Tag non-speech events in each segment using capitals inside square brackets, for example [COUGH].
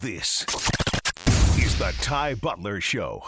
This is the Ty Butler Show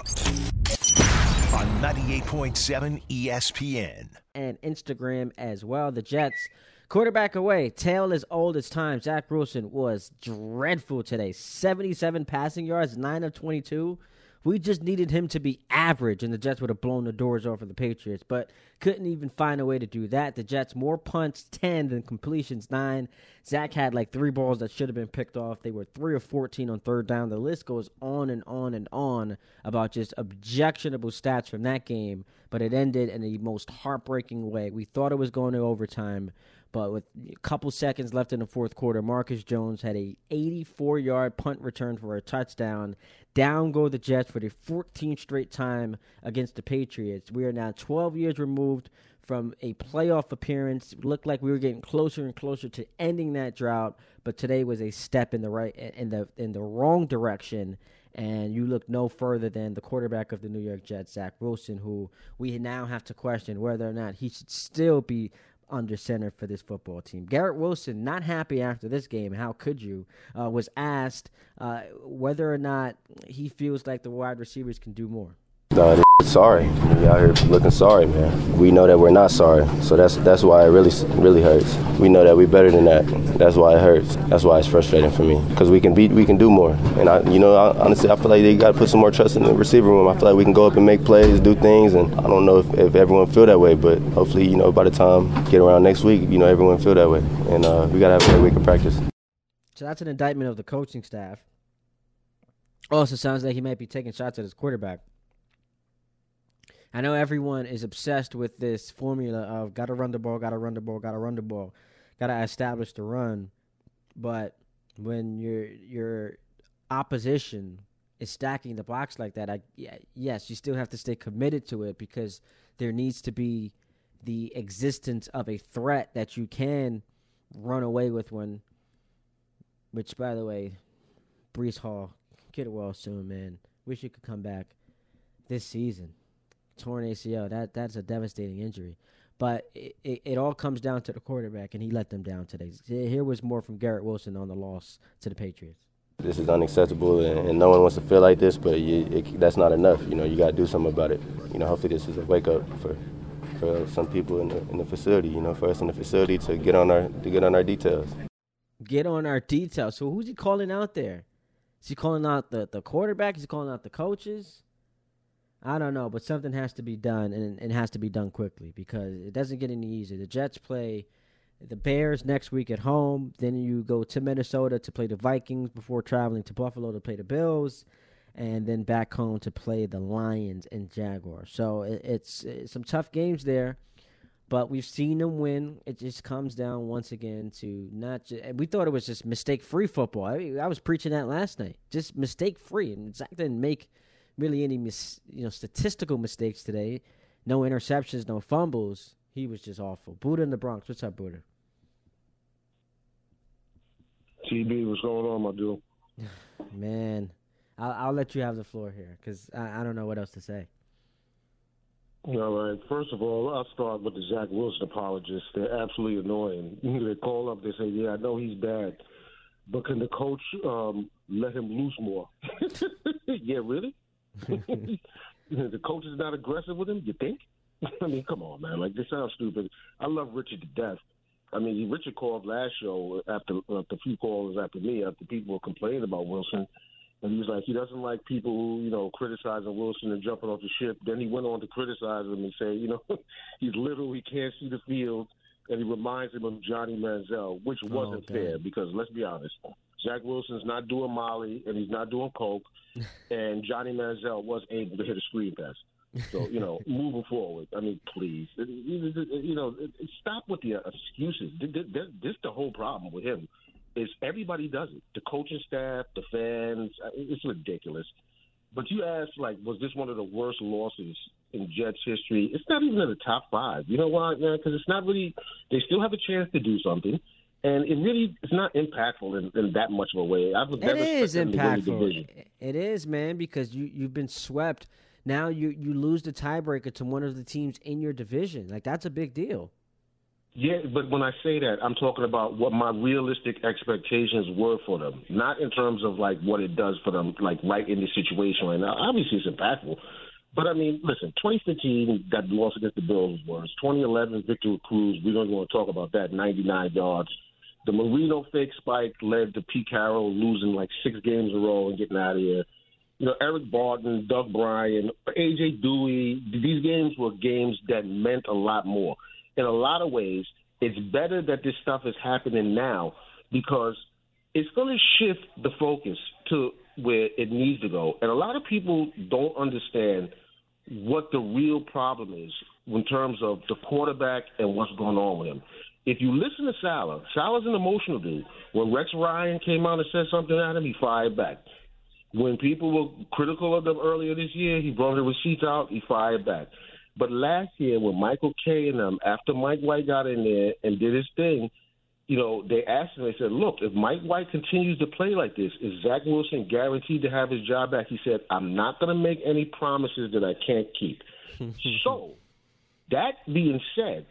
on 98.7 ESPN. and Instagram as well. The Jets quarterback away, tail as old as time. Zach Wilson was dreadful today. 77 passing yards, 9 of 22. We just needed him to be average, and the Jets would have blown the doors off of the Patriots, but couldn't even find a way to do that. The Jets more punts 10 than completions 9. Zach had like three balls that should have been picked off. They were 3 of 14 on third down. The list goes on and on and on about just objectionable stats from that game, but it ended in the most heartbreaking way. We thought it was going to overtime, but with a couple seconds left in the fourth quarter, Marcus Jones had a 84-yard punt return for a touchdown. Down go the Jets for the 14th straight time against the Patriots. We are now 12 years removed from a playoff appearance. It looked like we were getting closer and closer to ending that drought, but today was a step in the right in the in the wrong direction. And you look no further than the quarterback of the New York Jets, Zach Wilson, who we now have to question whether or not he should still be under center for this football team. Garrett Wilson, not happy after this game, how could you, uh, was asked uh, whether or not he feels like the wide receivers can do more. No, sorry. We out here looking sorry, man. We know that we're not sorry, so that's that's why it really really hurts. We know that we're better than that. That's why it hurts. That's why it's frustrating for me because we can beat, we can do more. And I, you know, I, honestly, I feel like they got to put some more trust in the receiver room. I feel like we can go up and make plays, do things, and I don't know if, if everyone feel that way, but hopefully, you know, by the time get around next week, you know, everyone feel that way, and uh, we gotta have a great week of practice. So that's an indictment of the coaching staff. Also, sounds like he might be taking shots at his quarterback. I know everyone is obsessed with this formula of got to run the ball, got to run the ball, got to run the ball, got to establish the run. But when your your opposition is stacking the box like that, I yes, you still have to stay committed to it because there needs to be the existence of a threat that you can run away with one. Which, by the way, Breece Hall, get well soon, man. Wish you could come back this season torn ACL. That that's a devastating injury. But it, it, it, all comes down to the quarterback, and he let them down today. Here was more from Garrett Wilson on the loss to the Patriots. This is unacceptable, and, and no one wants to feel like this, but you, it, that's not enough. You know, you got to do something about it. You know, hopefully this is a wake up for for some people in the, in the facility. You know, for us in the facility to get on our to get on our details. Get on our details. So who's he calling out there? Is he calling out the the quarterback? Is he calling out the coaches? I don't know, but something has to be done, and it has to be done quickly because it doesn't get any easier. The Jets play the Bears next week at home. Then you go to Minnesota to play the Vikings before traveling to Buffalo to play the Bills, and then back home to play the Lions and Jaguars. So it's, it's some tough games there, but we've seen them win. It just comes down once again to not just. We thought it was just mistake free football. I, mean, I was preaching that last night, just mistake free, and Zach didn't make really any mis- you know statistical mistakes today. No interceptions, no fumbles. He was just awful. Buddha in the Bronx. What's up, Buddha? TB, what's going on, my dude? [SIGHS] Man, I'll, I'll let you have the floor here because I, I don't know what else to say. All right. First of all, I'll start with the Zach Wilson apologists. They're absolutely annoying. [LAUGHS] they call up, they say, "Yeah, I know he's bad, but can the coach um, let him loose more?" [LAUGHS] yeah, really? [LAUGHS] the coach is not aggressive with him. You think? [LAUGHS] I mean, come on, man. Like this sounds stupid. I love Richard to death. I mean, Richard called last show after after a few calls after me after people were complaining about Wilson, and he was like he doesn't like people who you know criticizing Wilson and jumping off the ship. Then he went on to criticize him and say, you know, [LAUGHS] he's little, he can't see the field, and he reminds him of Johnny Manziel, which wasn't oh, fair because let's be honest, Zach Wilson's not doing Molly and he's not doing coke, [LAUGHS] and Johnny Manziel was able to hit a screen pass. So you know, [LAUGHS] moving forward, I mean, please, you know, stop with the excuses. This is the whole problem with him. Is everybody does it? The coaching staff, the fans. It's ridiculous. But you asked, like, was this one of the worst losses in Jets history? It's not even in the top five. You know why, man? Because it's not really. They still have a chance to do something and it really it's not impactful in, in that much of a way. I've never it is impactful. It is, man, because you you've been swept. Now you you lose the tiebreaker to one of the teams in your division. Like that's a big deal. Yeah, but when I say that, I'm talking about what my realistic expectations were for them, not in terms of like what it does for them, like right in the situation right now. Obviously, it's impactful, but I mean, listen, 2015 that loss against the Bills was 2011 Victor Cruz. We don't want to talk about that. 99 yards. The Marino fake spike led to Pete Carroll losing like six games in a row and getting out of here. You know, Eric Barton, Doug Brien, AJ Duhe, These games were games that meant a lot more in a lot of ways, it's better that this stuff is happening now because it's going to shift the focus to where it needs to go. And a lot of people don't understand what the real problem is in terms of the quarterback and what's going on with him. If you listen to Saleh, Saleh's an emotional dude. When Rex Ryan came out and said something at him, he fired back. When people were critical of them earlier this year, he brought the receipts out, he fired back. But last year, when Michael Kay and them, after Mike White got in there and did his thing, you know, they asked him, they said, look, if Mike White continues to play like this, is Zach Wilson guaranteed to have his job back? He said, I'm not going to make any promises that I can't keep. [LAUGHS] so, that being said,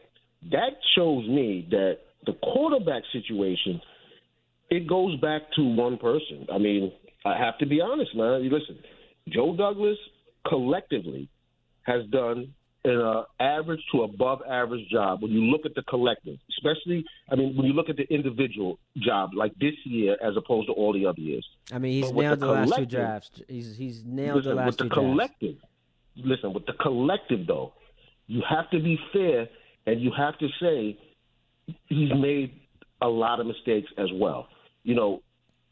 that shows me that the quarterback situation, it goes back to one person. I mean, I have to be honest, man. You listen, Joe Douglas collectively has done an uh, average to above average job when you look at the collective, especially, I mean, when you look at the individual job like this year as opposed to all the other years. I mean, he's nailed the, the last two drafts. He's he's nailed listen, the last with two the collective, drafts. Listen, with the collective though, you have to be fair and you have to say he's made a lot of mistakes as well. You know,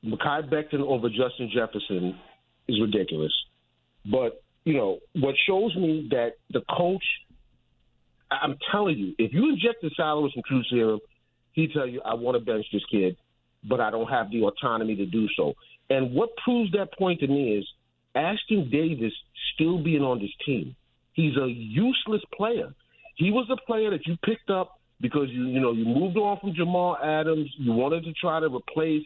Mekhi Becton over Justin Jefferson is ridiculous, but you know, what shows me that the coach, I'm telling you, if you inject the salary some true serum, he tell you, I want to bench this kid, but I don't have the autonomy to do so. And what proves that point to me is Ashtyn Davis still being on this team. He's a useless player. He was a player that you picked up because you you know you moved on from Jamal Adams. You wanted to try to replace,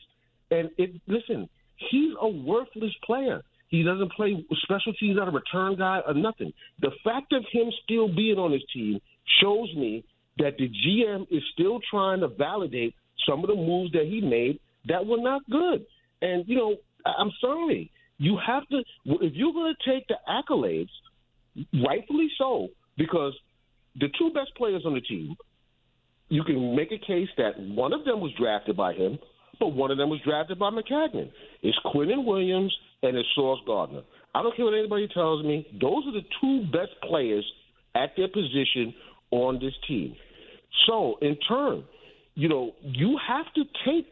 and it listen, he's a worthless player. He doesn't play special teams, not a return guy or nothing. The fact of him still being on his team shows me that the GM is still trying to validate some of the moves that he made that were not good. And, you know, I'm sorry. You have to, if you're going to take the accolades, rightfully so, because the two best players on the team, you can make a case that one of them was drafted by him, but one of them was drafted by Maccagnan. It's Quinnen Williams and it's Sauce Gardner. I don't care what anybody tells me. Those are the two best players at their position on this team. So, in turn, you know, you have to take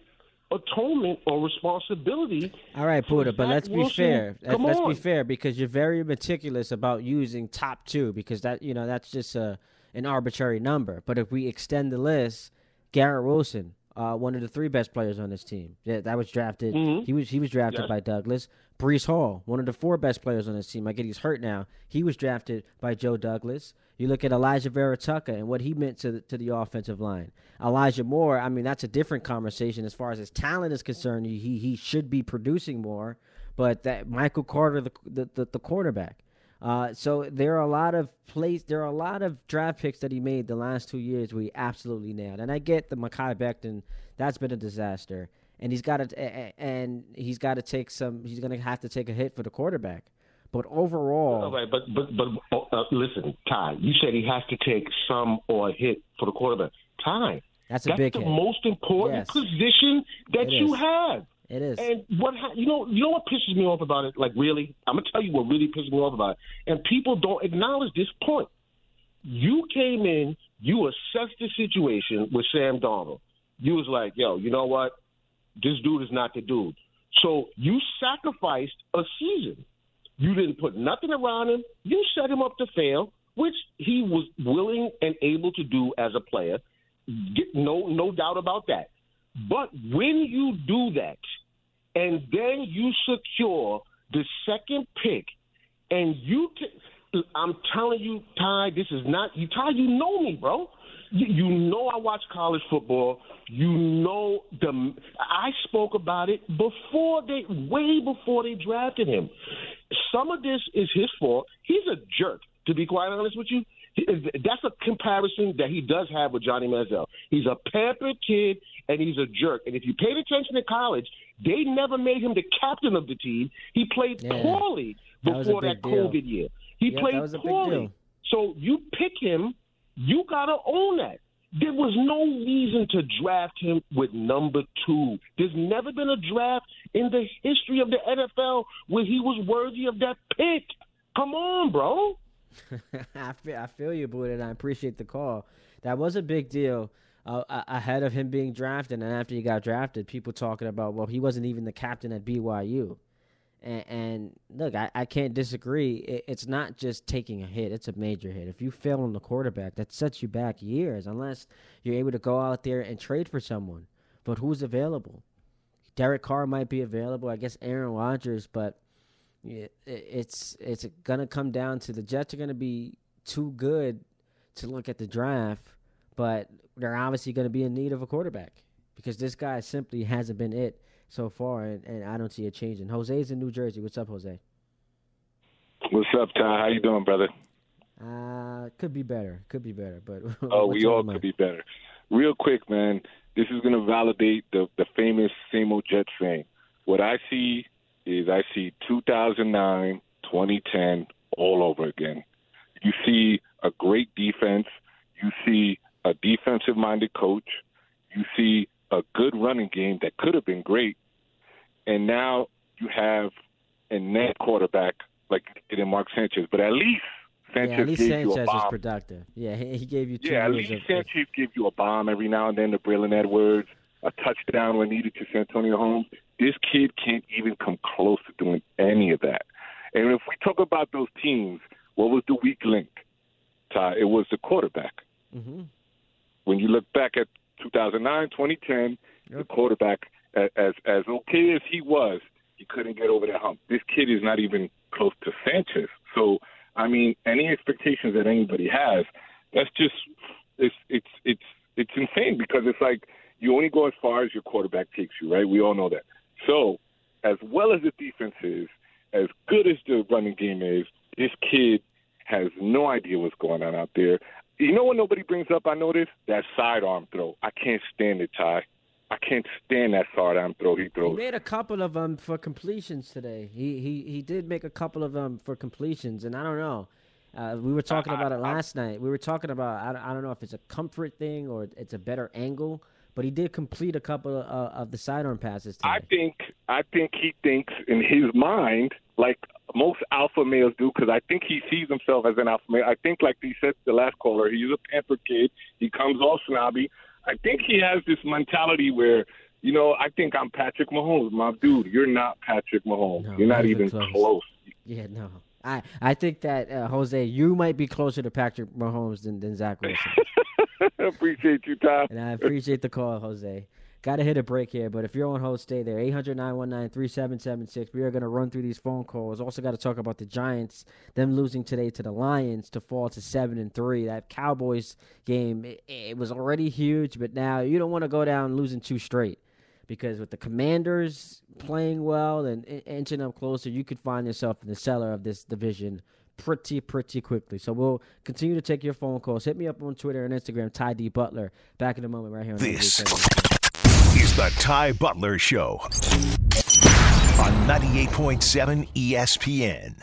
atonement or responsibility. All right, Buddha, but let's Wilson. be fair. Come let's on. be fair because you're very meticulous about using top two because that you know that's just a an arbitrary number. But if we extend the list, Garrett Wilson, uh, one of the three best players on this team, yeah, that was drafted. Mhm. He was he was drafted Yes. by Douglas. Breece Hall, one of the four best players on this team. I get he's hurt now. He was drafted by Joe Douglas. You look at Alijah Vera-Tucker and what he meant to the, to the offensive line. Elijah Moore, I mean, that's a different conversation as far as his talent is concerned. He he should be producing more, but that Michael Carter, the the, the, the cornerback. Uh, so there are a lot of place. There are a lot of draft picks that he made the last two years where he absolutely nailed. And I get the Mekhi Becton. That's been a disaster, and he's got to and he's got to take some. He's to have to take a hit for the quarterback. But overall, All right, but but but uh, listen, Ty. You said he has to take some or a hit for the quarterback. Ty, that's a that's big the hit. most important Yes. position that It you is. have. It is. And what you know, you know what pisses me off about it? Like really, I'm gonna tell you what really pisses me off about it. And people don't acknowledge this point. You came in, you assessed the situation with Sam Darnold. You was like, yo, you know what? This dude is not the dude. So you sacrificed a season. You didn't put nothing around him. You set him up to fail, which he was willing and able to do as a player. Get, no, no doubt about that. But when you do that, and then you secure the second pick, and you, t- I'm telling you, Ty, this is not you. Ty, you know me, bro. You, you know I watch college football. You know the. I spoke about it before they, way before they drafted him. Some of this is his fault. He's a jerk, to be quite honest with you. That's a comparison that he does have with Johnny Manziel. He's a pampered kid and he's a jerk. And if you paid attention in college, they never made him the captain of the team. He played Yeah. poorly That before that deal. COVID year. He Yep, played that was a big poorly. So you pick him, you gotta own that. There was no reason to draft him with number two. There's never been a draft in the history of the NFL where he was worthy of that pick. Come on, bro. [LAUGHS] I feel, I feel you, Buddha, and I appreciate the call. That was a big deal uh, ahead of him being drafted, and after he got drafted, people talking about, well, he wasn't even the captain at BYU. And, look, I, I can't disagree. It, it's not just taking a hit; it's a major hit. If you fail on the quarterback, that sets you back years, unless you're able to go out there and trade for someone. But who's available? Derek Carr might be available. I guess Aaron Rodgers, but it- it's it's gonna come down to the Jets are gonna be too good to look at the draft, but they're obviously gonna be in need of a quarterback because this guy simply hasn't been it so far, and, and I don't see it changing. Jose's in New Jersey. What's up, Jose? What's up, Ty? How you doing, brother? Uh, could be better. Could be better, but [LAUGHS] Oh, we all could be better. Real quick, man. This is going to validate the the famous same old Jets saying. What I see is I see 2009, 2010 all over again. You see a great defense. You see a defensive-minded coach. You see a good running game that could have been great, and now you have a net quarterback like in Mark Sanchez. But at least Sanchez yeah, at least gave Sanchez was productive. Yeah, he, gave you two Yeah, at least of, Sanchez gives you a bomb every now and then to Braylon Edwards, a touchdown when needed to Santonio Holmes. This kid can't even come close to doing any of that. And if we talk about those teams, what was the weak link? Ty, it was the quarterback. hmm When you look back at 2009, 2010, the quarterback, as as okay as he was, he couldn't get over that hump. This kid is not even close to Sanchez. So, I mean, any expectations that anybody has, that's just it's it's it's it's insane because it's like you only go as far as your quarterback takes you, right? We all know that. So, as well as the defense is, as good as the running game is, this kid has no idea what's going on out there. You know what nobody brings up? I noticed that sidearm throw. I can't stand it, Ty. I can't stand that sidearm throw he throws. He made a couple of them for completions today. He he he did make a couple of them for completions, and I don't know. Uh, we were talking about it last night. We were talking about I, don't- I don't know if it's a comfort thing or it's a better angle, but he did complete a couple of, uh, of the sidearm passes today. I think I think he thinks in his mind like most alpha males do because I think he sees himself as an alpha male. I think like he said to the last caller, he's a pampered kid. He comes all snobby. I think he has this mentality where you know I think I'm Patrick Mahomes, my dude. You're not Patrick Mahomes. No, you're not even close. close. yeah, no. I, I think that uh, Jose, you might be closer to Patrick Mahomes than, than Zach Wilson. [LAUGHS] Appreciate you, Ty. And I appreciate the call, Jose. Got to hit a break here, but if you're on hold, stay there. 800 919 3776. We are going to run through these phone calls. Also, got to talk about the Giants, them losing today to the Lions to fall to 7 and 3. That Cowboys game, it, it was already huge, but now you don't want to go down losing two straight because with the Commanders playing well and inching up closer, you could find yourself in the cellar of this division pretty, pretty quickly. So we'll continue to take your phone calls. Hit me up on Twitter and Instagram, Ty D Butler. Back in a moment, right here on This 98.7. is the Ty Butler Show on 98.7 ESPN.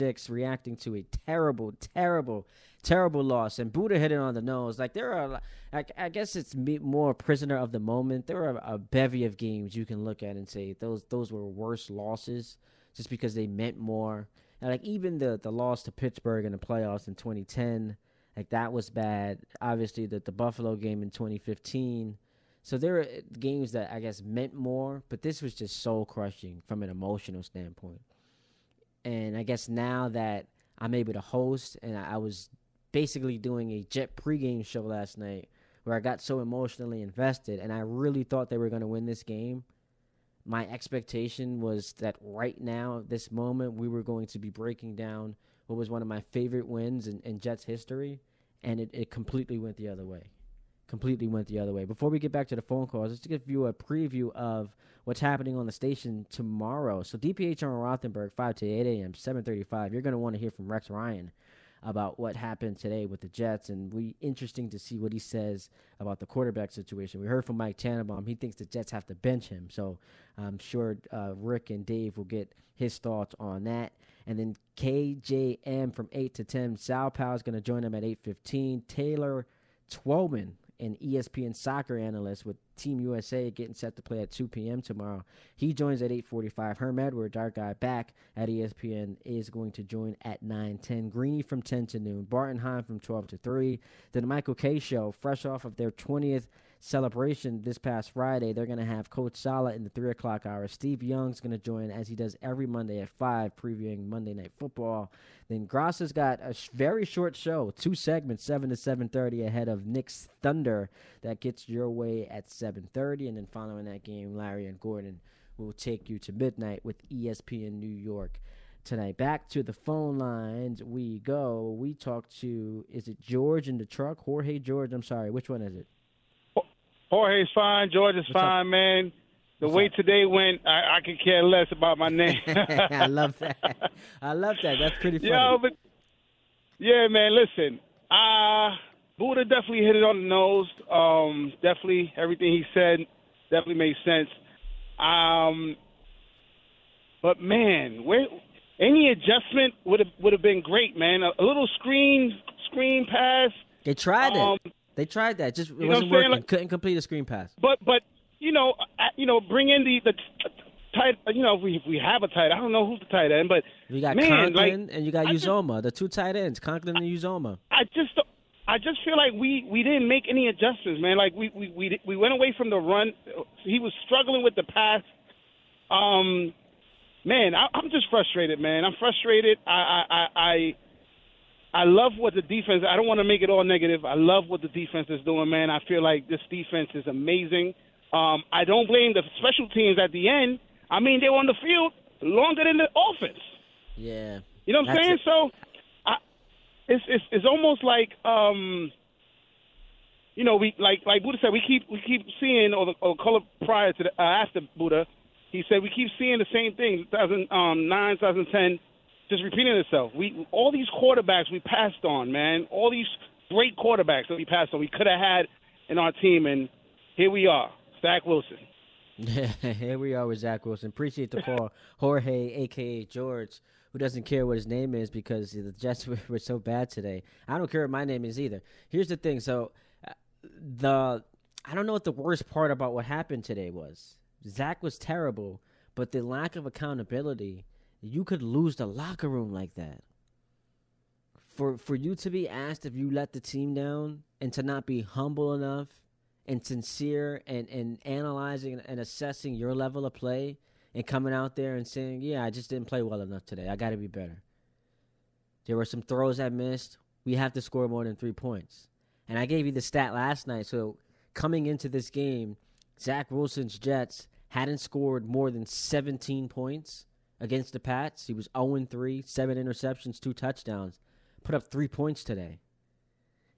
Six reacting to a terrible, terrible, terrible loss, and Buddha hit it on the nose. Like there are, I, I guess it's more prisoner of the moment. There are a bevy of games you can look at and say those those were worse losses, just because they meant more. And like even the the loss to Pittsburgh in the playoffs in 2010, like that was bad. Obviously, that the Buffalo game in 2015. So there are uh, games that I guess meant more, but this was just soul crushing from an emotional standpoint and I guess now that I'm able to host, and I I was basically doing a Jet pregame show last night where I got so emotionally invested, and I really thought they were going to win this game. My expectation was that right now, this moment, we were going to be breaking down what was one of my favorite wins in, in Jets history, and it, it completely went the other way. completely went the other way. Before we get back to the phone calls, let's give you a preview of what's happening on the station tomorrow. So DPH on Rothenberg, 5 to 8 a.m., 735. You're going to want to hear from Rex Ryan about what happened today with the Jets, and we interesting to see what he says about the quarterback situation. We heard from Mike Tannenbaum; he thinks the Jets have to bench him. So I'm sure uh, Rick and Dave will get his thoughts on that. And then KJM from eight to ten. Sal Powell is going to join him at eight fifteen. Taylor Twellman an ESPN soccer analyst with Team USA getting set to play at 2 p.m. tomorrow. He joins at 8:45. Herm Edwards, our guy back at ESPN, is going to join at 9:10. Greeny from 10 to noon. Bart and Hahn from 12 to 3. Then the Michael Kay show, fresh off of their 20th celebration this past Friday. They're going to have Coach Saleh in the 3 o'clock hour. Steve Young's going to join as he does every Monday at 5, previewing Monday Night Football. Then Grassa's got a sh- very short show, two segments, 7 to 7.30 ahead of Knicks Thunder. That gets your way at 7.30. And then following that game, Larry and Gordon will take you to midnight with ESPN New York tonight. Back to the phone lines we go. We talk to, is it George in the truck? Jorge George, I'm sorry. Which one is it? Jorge's fine. George is What's fine, up? man. The What's way up? today went, I, I could care less about my name. [LAUGHS] I love that. I love that. That's pretty [LAUGHS] funny. Yo, but yeah, man. Listen, uh Buddha definitely hit it on the nose. Um, definitely everything he said definitely made sense. Um, but man, where any adjustment would have would have been great, man. A, a little screen screen pass, they tried um, it. They tried that. Just it you wasn't working. Like- Couldn't complete a screen pass. but but you know uh, you know bring in the the tight. You know if we if we have a tight, I don't know who's the tight end, but You got man, Conklin like, and you got I just- Uzomah, the two tight ends, Conklin and Uzomah. I just I just feel like we we didn't make any adjustments, man. Like we we we we went away from the run. He was struggling with the pass. Um, man, I, I'm just frustrated, man. I'm frustrated. I I I. I I love what the defense. I don't want to make it all negative. I love what the defense is doing, man. I feel like this defense is amazing. Um, I don't blame the special teams at the end. I mean, they were on the field longer than the offense. Yeah. You know what I'm saying? it. So, I, it's it's it's almost like um, you know, we like like Buddha said, we keep we keep seeing or the or color prior to the uh, after Buddha, he said we keep seeing the same thing. 2009, 2010, just repeating itself. We all these quarterbacks we passed on, man. All these great quarterbacks that we passed on, we could have had in our team, and here we are, Zach Wilson. [LAUGHS] Here we are with Zach Wilson. Appreciate the call, [LAUGHS] Jorge, aka George, who doesn't care what his name is because the Jets [LAUGHS] were, so bad today. I don't care what my name is either. Here's the thing. So, uh, the I don't know what the worst part about what happened today was. Zach was terrible, but the lack of accountability. You could lose the locker room like that. For for you to be asked if you let the team down and to not be humble enough and sincere and, and analyzing and assessing your level of play and coming out there and saying, Yeah, I just didn't play well enough today. I got to be better. There were some throws I missed. We have to score more than three points. And I gave you the stat last night. So coming into this game, Zach Wilson's Jets hadn't scored more than 17 points against the Pats. He was 0 3, seven interceptions, two touchdowns. Put up three points today.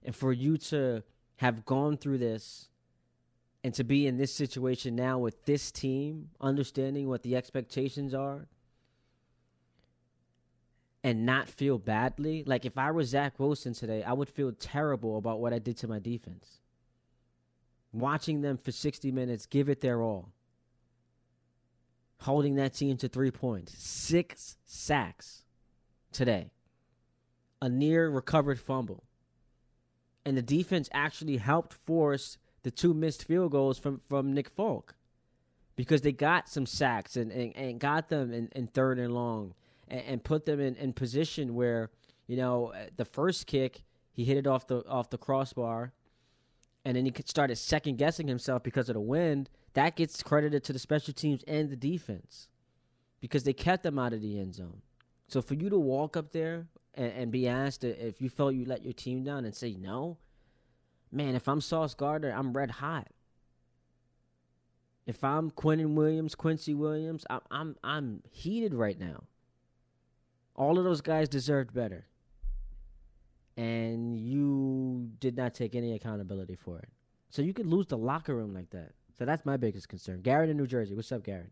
And for you to have gone through this and to be in this situation now with this team, understanding what the expectations are, and not feel badly. Like if I was Zach Wilson today, I would feel terrible about what I did to my defense. Watching them for 60 minutes give it their all. Holding that team to three points. Six sacks today. A near recovered fumble. And the defense actually helped force the two missed field goals from, from Nick Folk. Because they got some sacks and, and, and got them in, in third and long and, and put them in, in position where, you know, the first kick, he hit it off the off the crossbar and then he started second guessing himself because of the wind, that gets credited to the special teams and the defense because they kept them out of the end zone. So for you to walk up there and, and be asked if you felt you let your team down and say no, man, if I'm Sauce Gardner, I'm red hot. If I'm Quentin Williams, Quincy Williams, I'm I'm I'm heated right now. All of those guys deserved better and you did not take any accountability for it. So you could lose the locker room like that. So that's my biggest concern. Garrett in New Jersey. What's up, Garrett?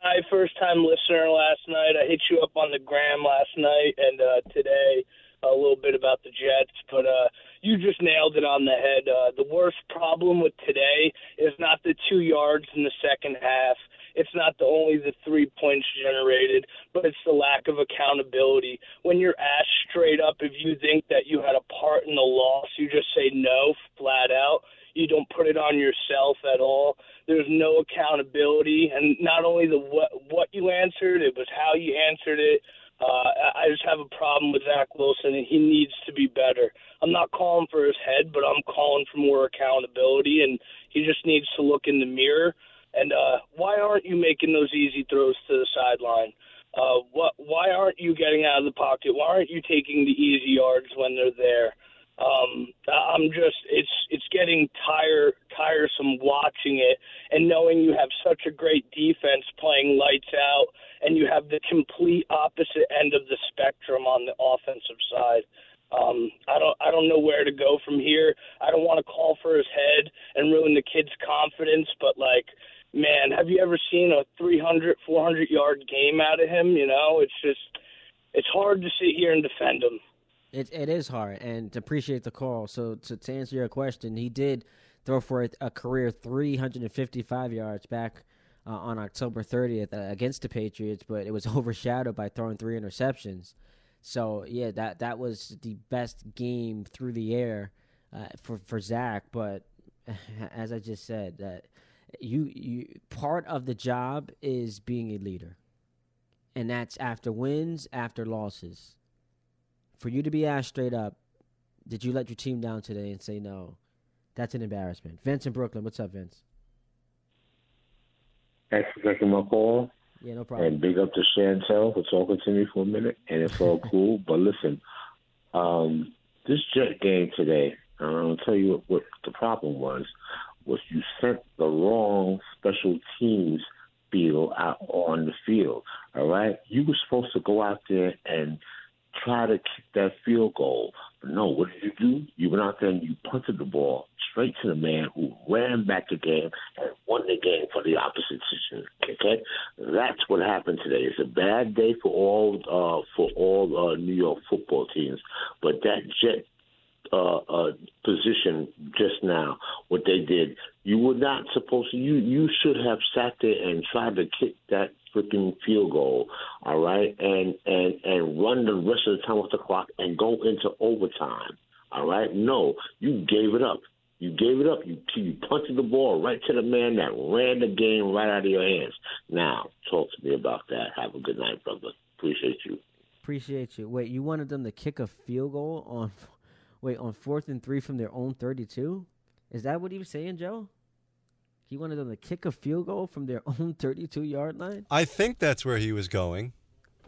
Hi, first time listener last night. I hit you up on the gram last night and uh, today a little bit about the Jets, but uh, you just nailed it on the head. Uh, the worst problem with today is not the two yards in the second half. It's not the only the three points generated, but it's the lack of accountability. When you're asked straight up if you think that you had a part in the loss, you just say no flat out. You don't put it on yourself at all. There's no accountability, and not only the what what you answered, it was how you answered it. Uh, I just have a problem with Zach Wilson, and he needs to be better. I'm not calling for his head, but I'm calling for more accountability, and he just needs to look in the mirror. And uh, why aren't you making those easy throws to the sideline? Uh, what? Why aren't you getting out of the pocket? Why aren't you taking the easy yards when they're there? Um, I'm just it's it's getting tire tiresome watching it and knowing you have such a great defense playing lights out and you have the complete opposite end of the spectrum on the offensive side. Um, I don't I don't know where to go from here. I don't want to call for his head and ruin the kid's confidence, but like man, have you ever seen a 300 400 yard game out of him, you know? It's just it's hard to sit here and defend him. It it is hard, and to appreciate the call. So to, to answer your question, he did throw for a, a career 355 yards back uh, on October 30th uh, against the Patriots, but it was [LAUGHS] overshadowed by throwing three interceptions. So yeah, that that was the best game through the air uh, for for Zach. But [LAUGHS] as I just said, that you you part of the job is being a leader, and that's after wins, after losses for you to be asked straight up, did you let your team down today and say no? That's an embarrassment. Vince in Brooklyn, what's up, Vince? Thanks for taking my call. Yeah, no problem. And big up to Chantel for talking to me for a minute, and it's all [LAUGHS] cool. But listen, um, this Jet game today, I'll tell you what, what the problem was. Was you sent the wrong special teams feel out on the field. All right, you were supposed to go out there and try to kick that field goal. But no, what did you do? You went out there and you punted the ball straight to the man who ran back the game and won the game for the opposite team. Okay, that's what happened today. It's a bad day for all uh, for all uh, New York football teams, but that Jet uh, uh, position just now, what they did, you were not supposed to. You you should have sat there and tried to kick that freaking field goal, all right, and and and run the rest of the time off the clock and go into overtime, all right. No, you gave it up. You gave it up. You you punted the ball right to the man that ran the game right out of your hands. Now, talk to me about that. Have a good night, brother. Appreciate you. Appreciate you. Wait, you wanted them to kick a field goal on, wait, on fourth and three from their own thirty-two? Is that what he was saying, Joe? He wanted them to kick a field goal from their [LAUGHS] own 32 yard line? I think that's where he was going.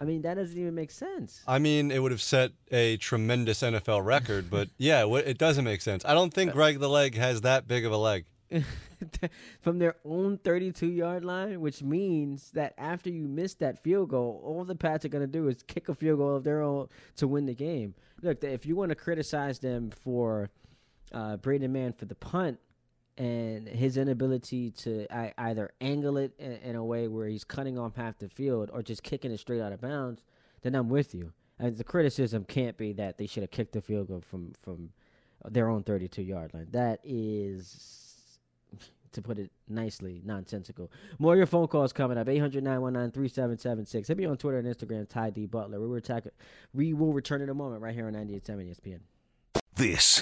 I mean, that doesn't even make sense. I mean, it would have set a tremendous NFL record, but yeah, it doesn't make sense. I don't think Greg the Leg has that big of a leg. [LAUGHS] from their own 32 yard line, which means that after you miss that field goal, all the Pats are going to do is kick a field goal of their own to win the game. Look, if you want to criticize them for uh, Braden Mann for the punt, and his inability to either angle it in, in, a way where he's cutting off half the field or just kicking it straight out of bounds, then I'm with you. And the criticism can't be that they should have kicked the field goal from from their own 32 yard line. That is, to put it nicely, nonsensical. More of your phone calls coming up 800 919 3776. Hit me on Twitter and Instagram, Ty D. Butler. We, were we will return in a moment right here on 98.7 ESPN. This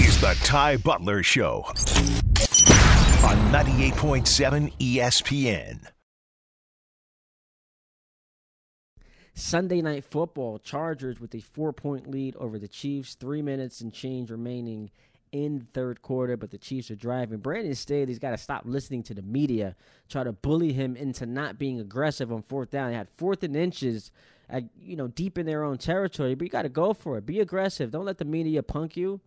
is the Ty Butler Show on 98.7 ESPN. Sunday night football, Chargers with a four point lead over the Chiefs, three minutes and change remaining in third quarter, but the Chiefs are driving. Brandon Staley's got to stop listening to the media, try to bully him into not being aggressive on fourth down. They had fourth and inches, at, you know, deep in their own territory, but you got to go for it. Be aggressive. Don't let the media punk you.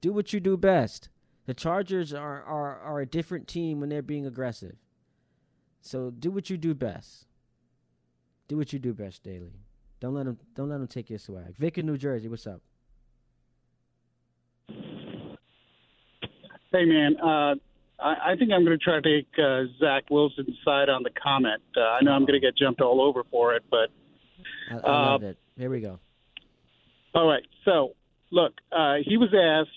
Do what you do best. The Chargers are, are, are a different team when they're being aggressive. So do what you do best. Do what you do best daily. Don't let them don't let them take your swag. Vic in New Jersey, what's up? Hey, man. Uh, I, I think I'm going to try to take uh, Zach Wilson's side on the comment. Uh, I know I'm going to get jumped all over for it, but I, I love it. Here we go. all right. So, look, uh, he was asked,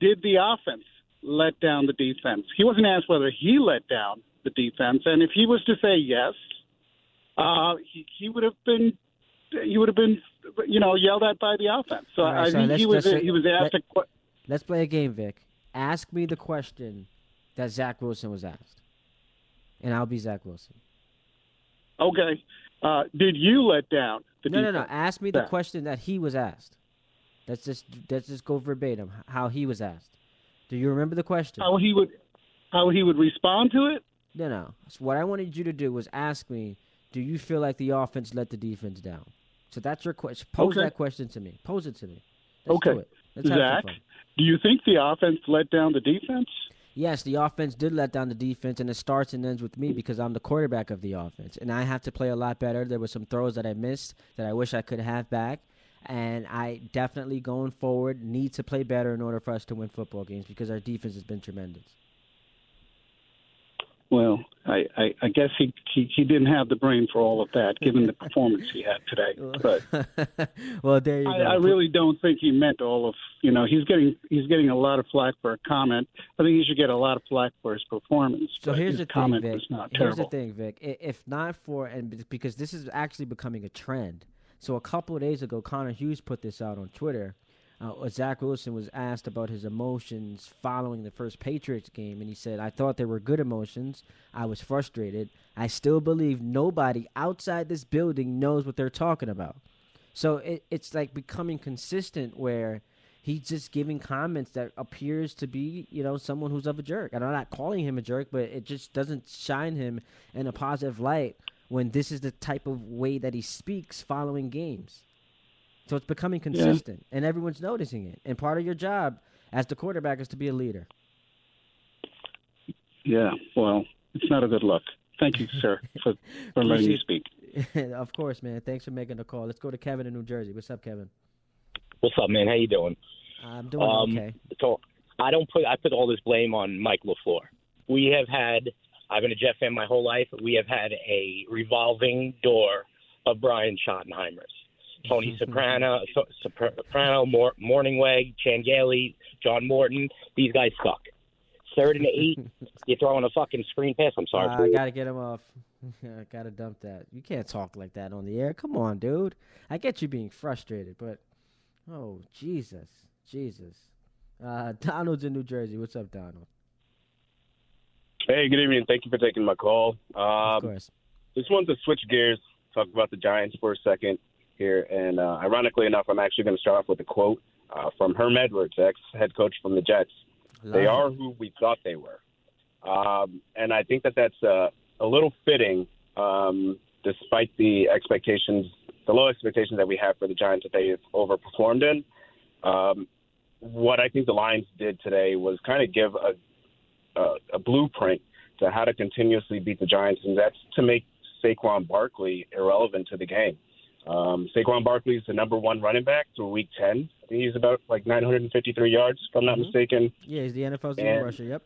did the offense let down the defense? He wasn't asked whether he let down the defense, and if he was to say yes, uh, he, he would have been he would have been you know yelled at by the offense. So right, I so think he was he was asked let- a que- Let's play a game, Vic. Ask me the question that Zach Wilson was asked, and I'll be Zach Wilson. okay. Uh, did you let down the no, no, no. Ask me the question that he was asked. Let's just let's just go verbatim how he was asked. Do you remember the question? How he would how he would respond to it? No, no. So what I wanted you to do was ask me, do you feel like the offense let the defense down? So that's your question. Pose Okay. that question to me. Pose it to me. Let's Okay. do. Zach, do you think the offense let down the defense? Yes, the offense did let down the defense, and it starts and ends with me because I'm the quarterback of the offense, and I have to play a lot better. There were some throws that I missed that I wish I could have back, and I definitely going forward need to play better in order for us to win football games because our defense has been tremendous. Well, I, I, I guess he, he he didn't have the brain for all of that, given the performance he had today. But [LAUGHS] well, there you I, go. I really don't think he meant all of. You know, he's getting he's getting a lot of flack for a comment. I think he should get a lot of flack for his performance. So here's the thing, comment Vic. was not Here's terrible. the thing, Vic. If not for and because this is actually becoming a trend. So a couple of days ago, Connor Hughes put this out on Twitter. Uh, Zach Wilson was asked about his emotions following the first Patriots game, and he said, "I thought they were good emotions. I was frustrated. I still believe nobody outside this building knows what they're talking about." So it, it's like becoming consistent where he's just giving comments that appears to be, you know, someone who's of a jerk. And I'm not calling him a jerk, but it just doesn't shine him in a positive light when this is the type of way that he speaks following games. So it's becoming consistent, and everyone's noticing it. And part of your job as the quarterback is to be a leader. Yeah, well, it's not a good look. Thank you, sir, [LAUGHS] for, for letting me speak. [LAUGHS] of course, man. Thanks for making the call. Let's go to Kevin in New Jersey. What's up, Kevin? What's up, man? How you doing? I'm doing Um, okay. So I don't put I put all this blame on Mike LaFleur. We have had I've been a Jet fan my whole life. We have had a revolving door of Brian Schottenheimers. Tony Sparano, so, Sparano, Mor- Mornhinweg, Changeli, John Morton. These guys suck. Third and eight, [LAUGHS] you're throwing a fucking screen pass. I'm sorry. Uh, I gotta get him off. [LAUGHS] I gotta dump that. You can't talk like that on the air. Come on, dude. I get you being frustrated, but oh Jesus, Jesus. Uh, [LAUGHS] Donald's in New Jersey. What's up, Donald? Hey, good evening. Thank you for taking my call. Um, of course. Just wanted to switch gears, talk about the Giants for a second here. And uh, ironically enough, I'm actually going to start off with a quote uh, from Herm Edwards, ex head coach from the Jets. they are who we thought they were. Um, and I think that that's uh, a little fitting, um, despite the expectations, the low expectations that we have for the Giants that they have overperformed in. Um, what I think the Lions did today was kind of give a a, a blueprint to how to continuously beat the Giants, and that's to make Saquon Barkley irrelevant to the game. Um, Saquon Barkley is the number one running back through Week 10. I think he's about like 953 yards, if I'm not Mhm. mistaken. Yeah, he's the NFL's leading rusher. Yep.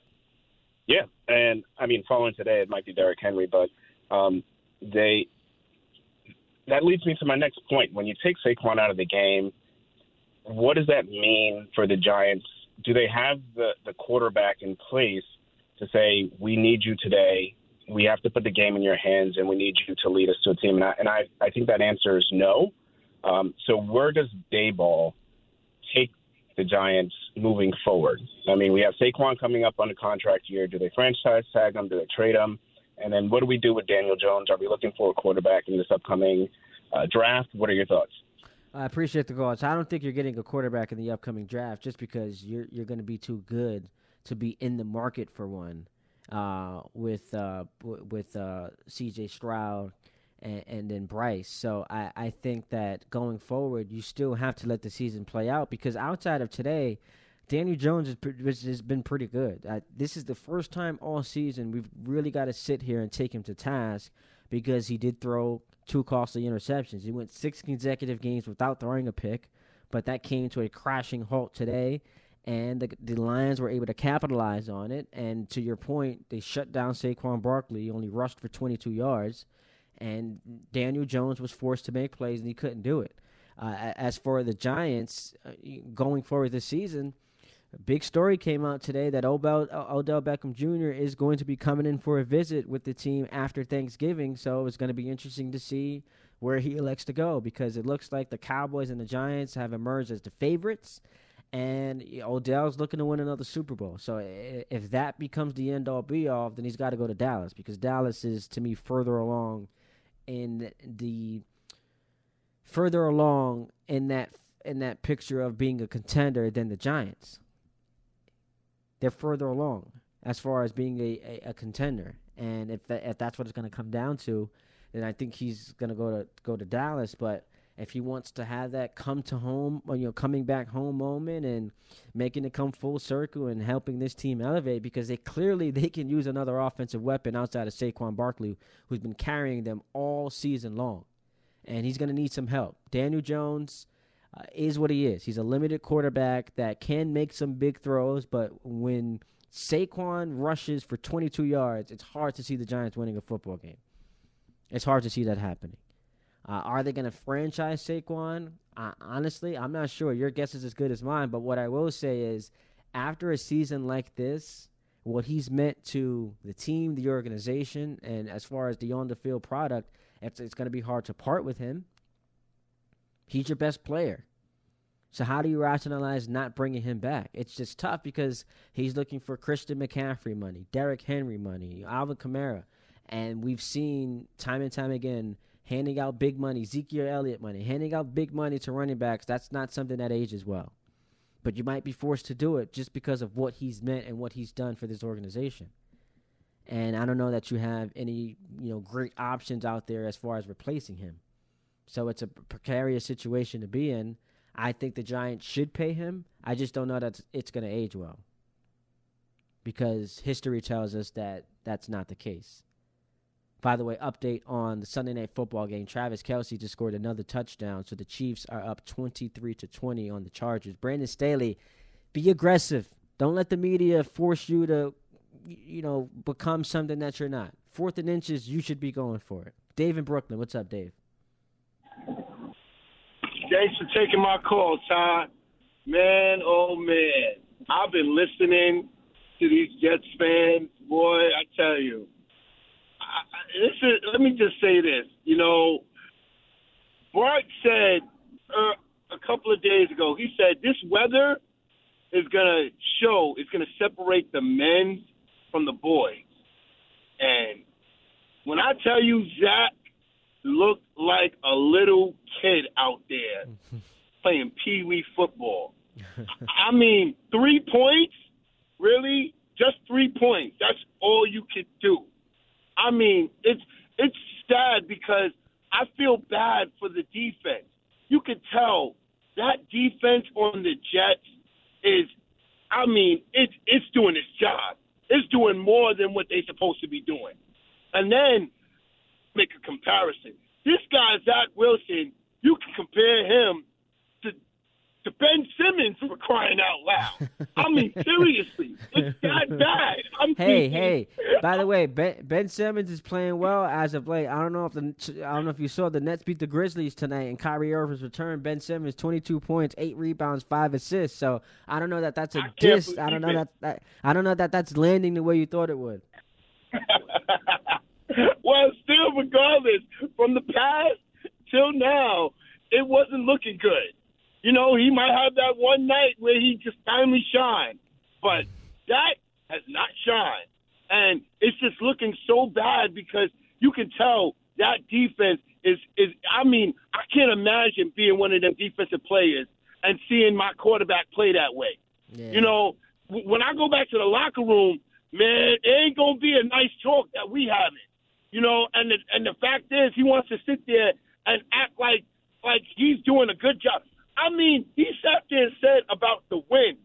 Yeah, and I mean, following today, it might be Derrick Henry, but um, they that leads me to my next point. When you take Saquon out of the game, what does that mean for the Giants? Do they have the the quarterback in place to say, "We need you today. We have to put the game in your hands, and we need you to lead us to a team"? And I and I, I think that answer is no. Um, so where does Daboll take the Giants moving forward? I mean, we have Saquon coming up on a contract year. Do they franchise tag him? Do they trade him? And then what do we do with Daniel Jones? Are we looking for a quarterback in this upcoming uh, draft? What are your thoughts? I appreciate the call. So I don't think you're getting a quarterback in the upcoming draft just because you're you're going to be too good to be in the market for one. Uh, with uh, w- with uh, C.J. Stroud and, and then Bryce. So I, I think that going forward, you still have to let the season play out because outside of today, Daniel Jones has, pre- has been pretty good. Uh, this is the first time all season we've really got to sit here and take him to task because he did throw two costly interceptions. He went six consecutive games without throwing a pick, but that came to a crashing halt today. And the the Lions were able to capitalize on it. And to your point, they shut down Saquon Barkley, only rushed for 22 yards, and Daniel Jones was forced to make plays and he couldn't do it. Uh, as for the Giants uh, going forward this season, a big story came out today that Odell, Odell Beckham Jr. is going to be coming in for a visit with the team after Thanksgiving. So it's going to be interesting to see where he elects to go because it looks like the Cowboys and the Giants have emerged as the favorites and Odell's looking to win another Super Bowl. So if that becomes the end all be all, then he's got to go to Dallas because Dallas is to me further along in the further along in that in that picture of being a contender than the Giants. They're further along as far as being a, a, a contender, and if that, if that's what it's going to come down to, then I think he's going to go to go to Dallas. But if he wants to have that come to home, or, you know, coming back home moment and making it come full circle and helping this team elevate because they clearly they can use another offensive weapon outside of Saquon Barkley, who's been carrying them all season long, and he's going to need some help. Daniel Jones uh, is what he is. He's a limited quarterback that can make some big throws, but when Saquon rushes for 22 yards, it's hard to see the Giants winning a football game. It's hard to see that happening. Uh, are they going to franchise Saquon? Uh, honestly, I'm not sure. Your guess is as good as mine. But what I will say is, after a season like this, what he's meant to the team, the organization, and as far as the on the field product, it's, it's going to be hard to part with him. He's your best player. So how do you rationalize not bringing him back? It's just tough because he's looking for Christian McCaffrey money, Derrick Henry money, Alvin Kamara, and we've seen time and time again handing out big money, Ezekiel Elliott money, handing out big money to running backs, that's not something that ages well. But you might be forced to do it just because of what he's meant and what he's done for this organization. And I don't know that you have any, you know, great options out there as far as replacing him. So it's a precarious situation to be in. I think the Giants should pay him. I just don't know that it's going to age well. Because history tells us that that's not the case. By the way, update on the Sunday night football game. Travis Kelce just scored another touchdown, so the Chiefs are up 23 to 20 on the Chargers. Brandon Staley, be aggressive. Don't let the media force you to, you know, become something that you're not. Fourth and inches, you should be going for it. Dave in Brooklyn, what's up, Dave? Thanks for taking my call, Todd. Man, oh man, I've been listening to these Jets fans. Boy, I tell you, this is, let me just say this. You know, Bart said uh, a couple of days ago, he said this weather is going to show, it's going to separate the men from the boys. And when I tell you Zach looked like a little kid out there [LAUGHS] playing pee wee football. I mean, three points? Really? Just three points. That's all you could do. I mean, it's it's sad because I feel bad for the defense. You could tell that defense on the Jets is, I mean, it's it's doing its job. It's doing more than what they're supposed to be doing. And then make a comparison. This guy Zach Wilson, you can compare him to Ben Simmons for crying out loud. I mean, [LAUGHS] seriously, it's that bad. I'm hey, thinking, hey. By the way, Ben, ben Simmons is playing well as of late. I don't know if the I don't know if you saw the Nets beat the Grizzlies tonight, and Kyrie Irving's return. Ben Simmons, twenty two points, eight rebounds, five assists. So I don't know that that's a I diss. I don't know that, that I don't know that that's landing the way you thought it would. [LAUGHS] well, still, regardless, from the past till now, it wasn't looking good you know, he might have that one night where he just finally shine, but that has not shined. And it's just looking so bad because you can tell that defense is is I mean, I can't imagine being one of them defensive players and seeing my quarterback play that way. Yeah. You know, w- when I go back to the locker room, man, it ain't gonna be a nice talk that we having. You know, and the and the fact is he wants to sit there and act like like he's doing a good job. I mean, he sat there and said about the win.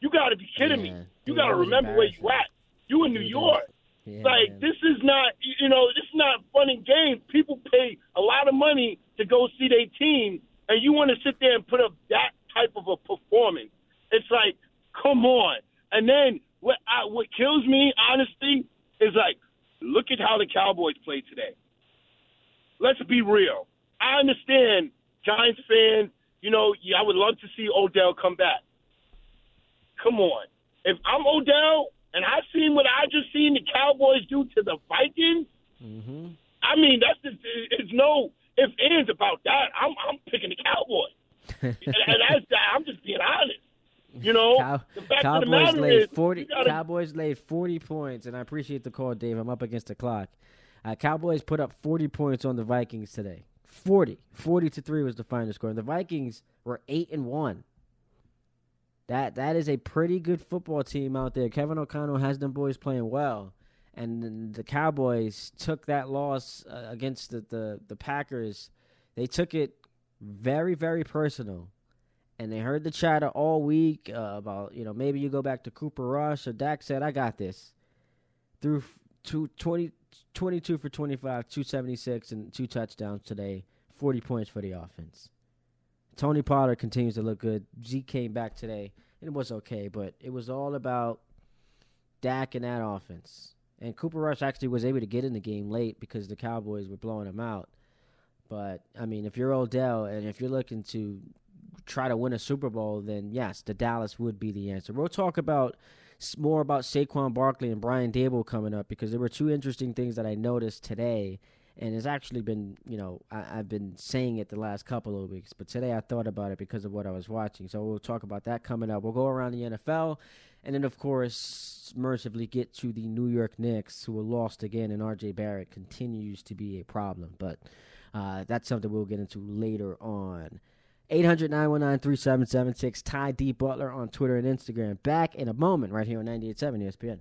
You got to be kidding Yeah. me. You got to remember where you at. You in New York. Yeah, like man. this is not, you know, this is not fun and games. People pay a lot of money to go see their team, and you want to sit there and put up that type of a performance. It's like Come on. And then what I, what kills me, honestly, is like, look at how the Cowboys played today. Let's be real. I understand Giants fans. You know, yeah, I would love to see Odell come back. Come on. If I'm Odell and I've seen what I just seen the Cowboys do to the Vikings, Mm-hmm. I mean, that's just, it's no if ands about that. I'm I'm picking the Cowboys, and, [LAUGHS] and that's I'm just being honest. You know, Cow- the fact of the Cowboys laid is, forty. gotta- Cowboys laid forty points, and I appreciate the call, Dave. I'm up against the clock. Uh, Cowboys put up forty points on the Vikings today. 40. 40 to three was the final score. And the Vikings were eight and one. That that is a pretty good football team out there. Kevin O'Connell has them boys playing well, and the Cowboys took that loss uh, against the, the the Packers. They took it very very personal, and they heard the chatter all week uh, about you know maybe you go back to Cooper Rush or Dak said I got this. Through two, 20, 22 for 25, 276 and two touchdowns today, 40 points for the offense. Tony Pollard continues to look good. Zeke came back today, and it was okay, but it was all about Dak and that offense. And Cooper Rush actually was able to get in the game late because the Cowboys were blowing him out. But I mean, if you're Odell and if you're looking to try to win a Super Bowl, then yes, the Dallas would be the answer. We'll talk about more about Saquon Barkley and Brian Daboll coming up because there were two interesting things that I noticed today, and it's actually been you know I, I've been saying it the last couple of weeks, but today I thought about it because of what I was watching. So we'll talk about that coming up. We'll go around the NFL, and then of course mercifully get to the New York Knicks who were lost again, and R.J. Barrett continues to be a problem, but. Uh, that's something we'll get into later on. 800 919 3776. Ty D. Butler on Twitter and Instagram. Back in a moment right here on 98.7 ESPN.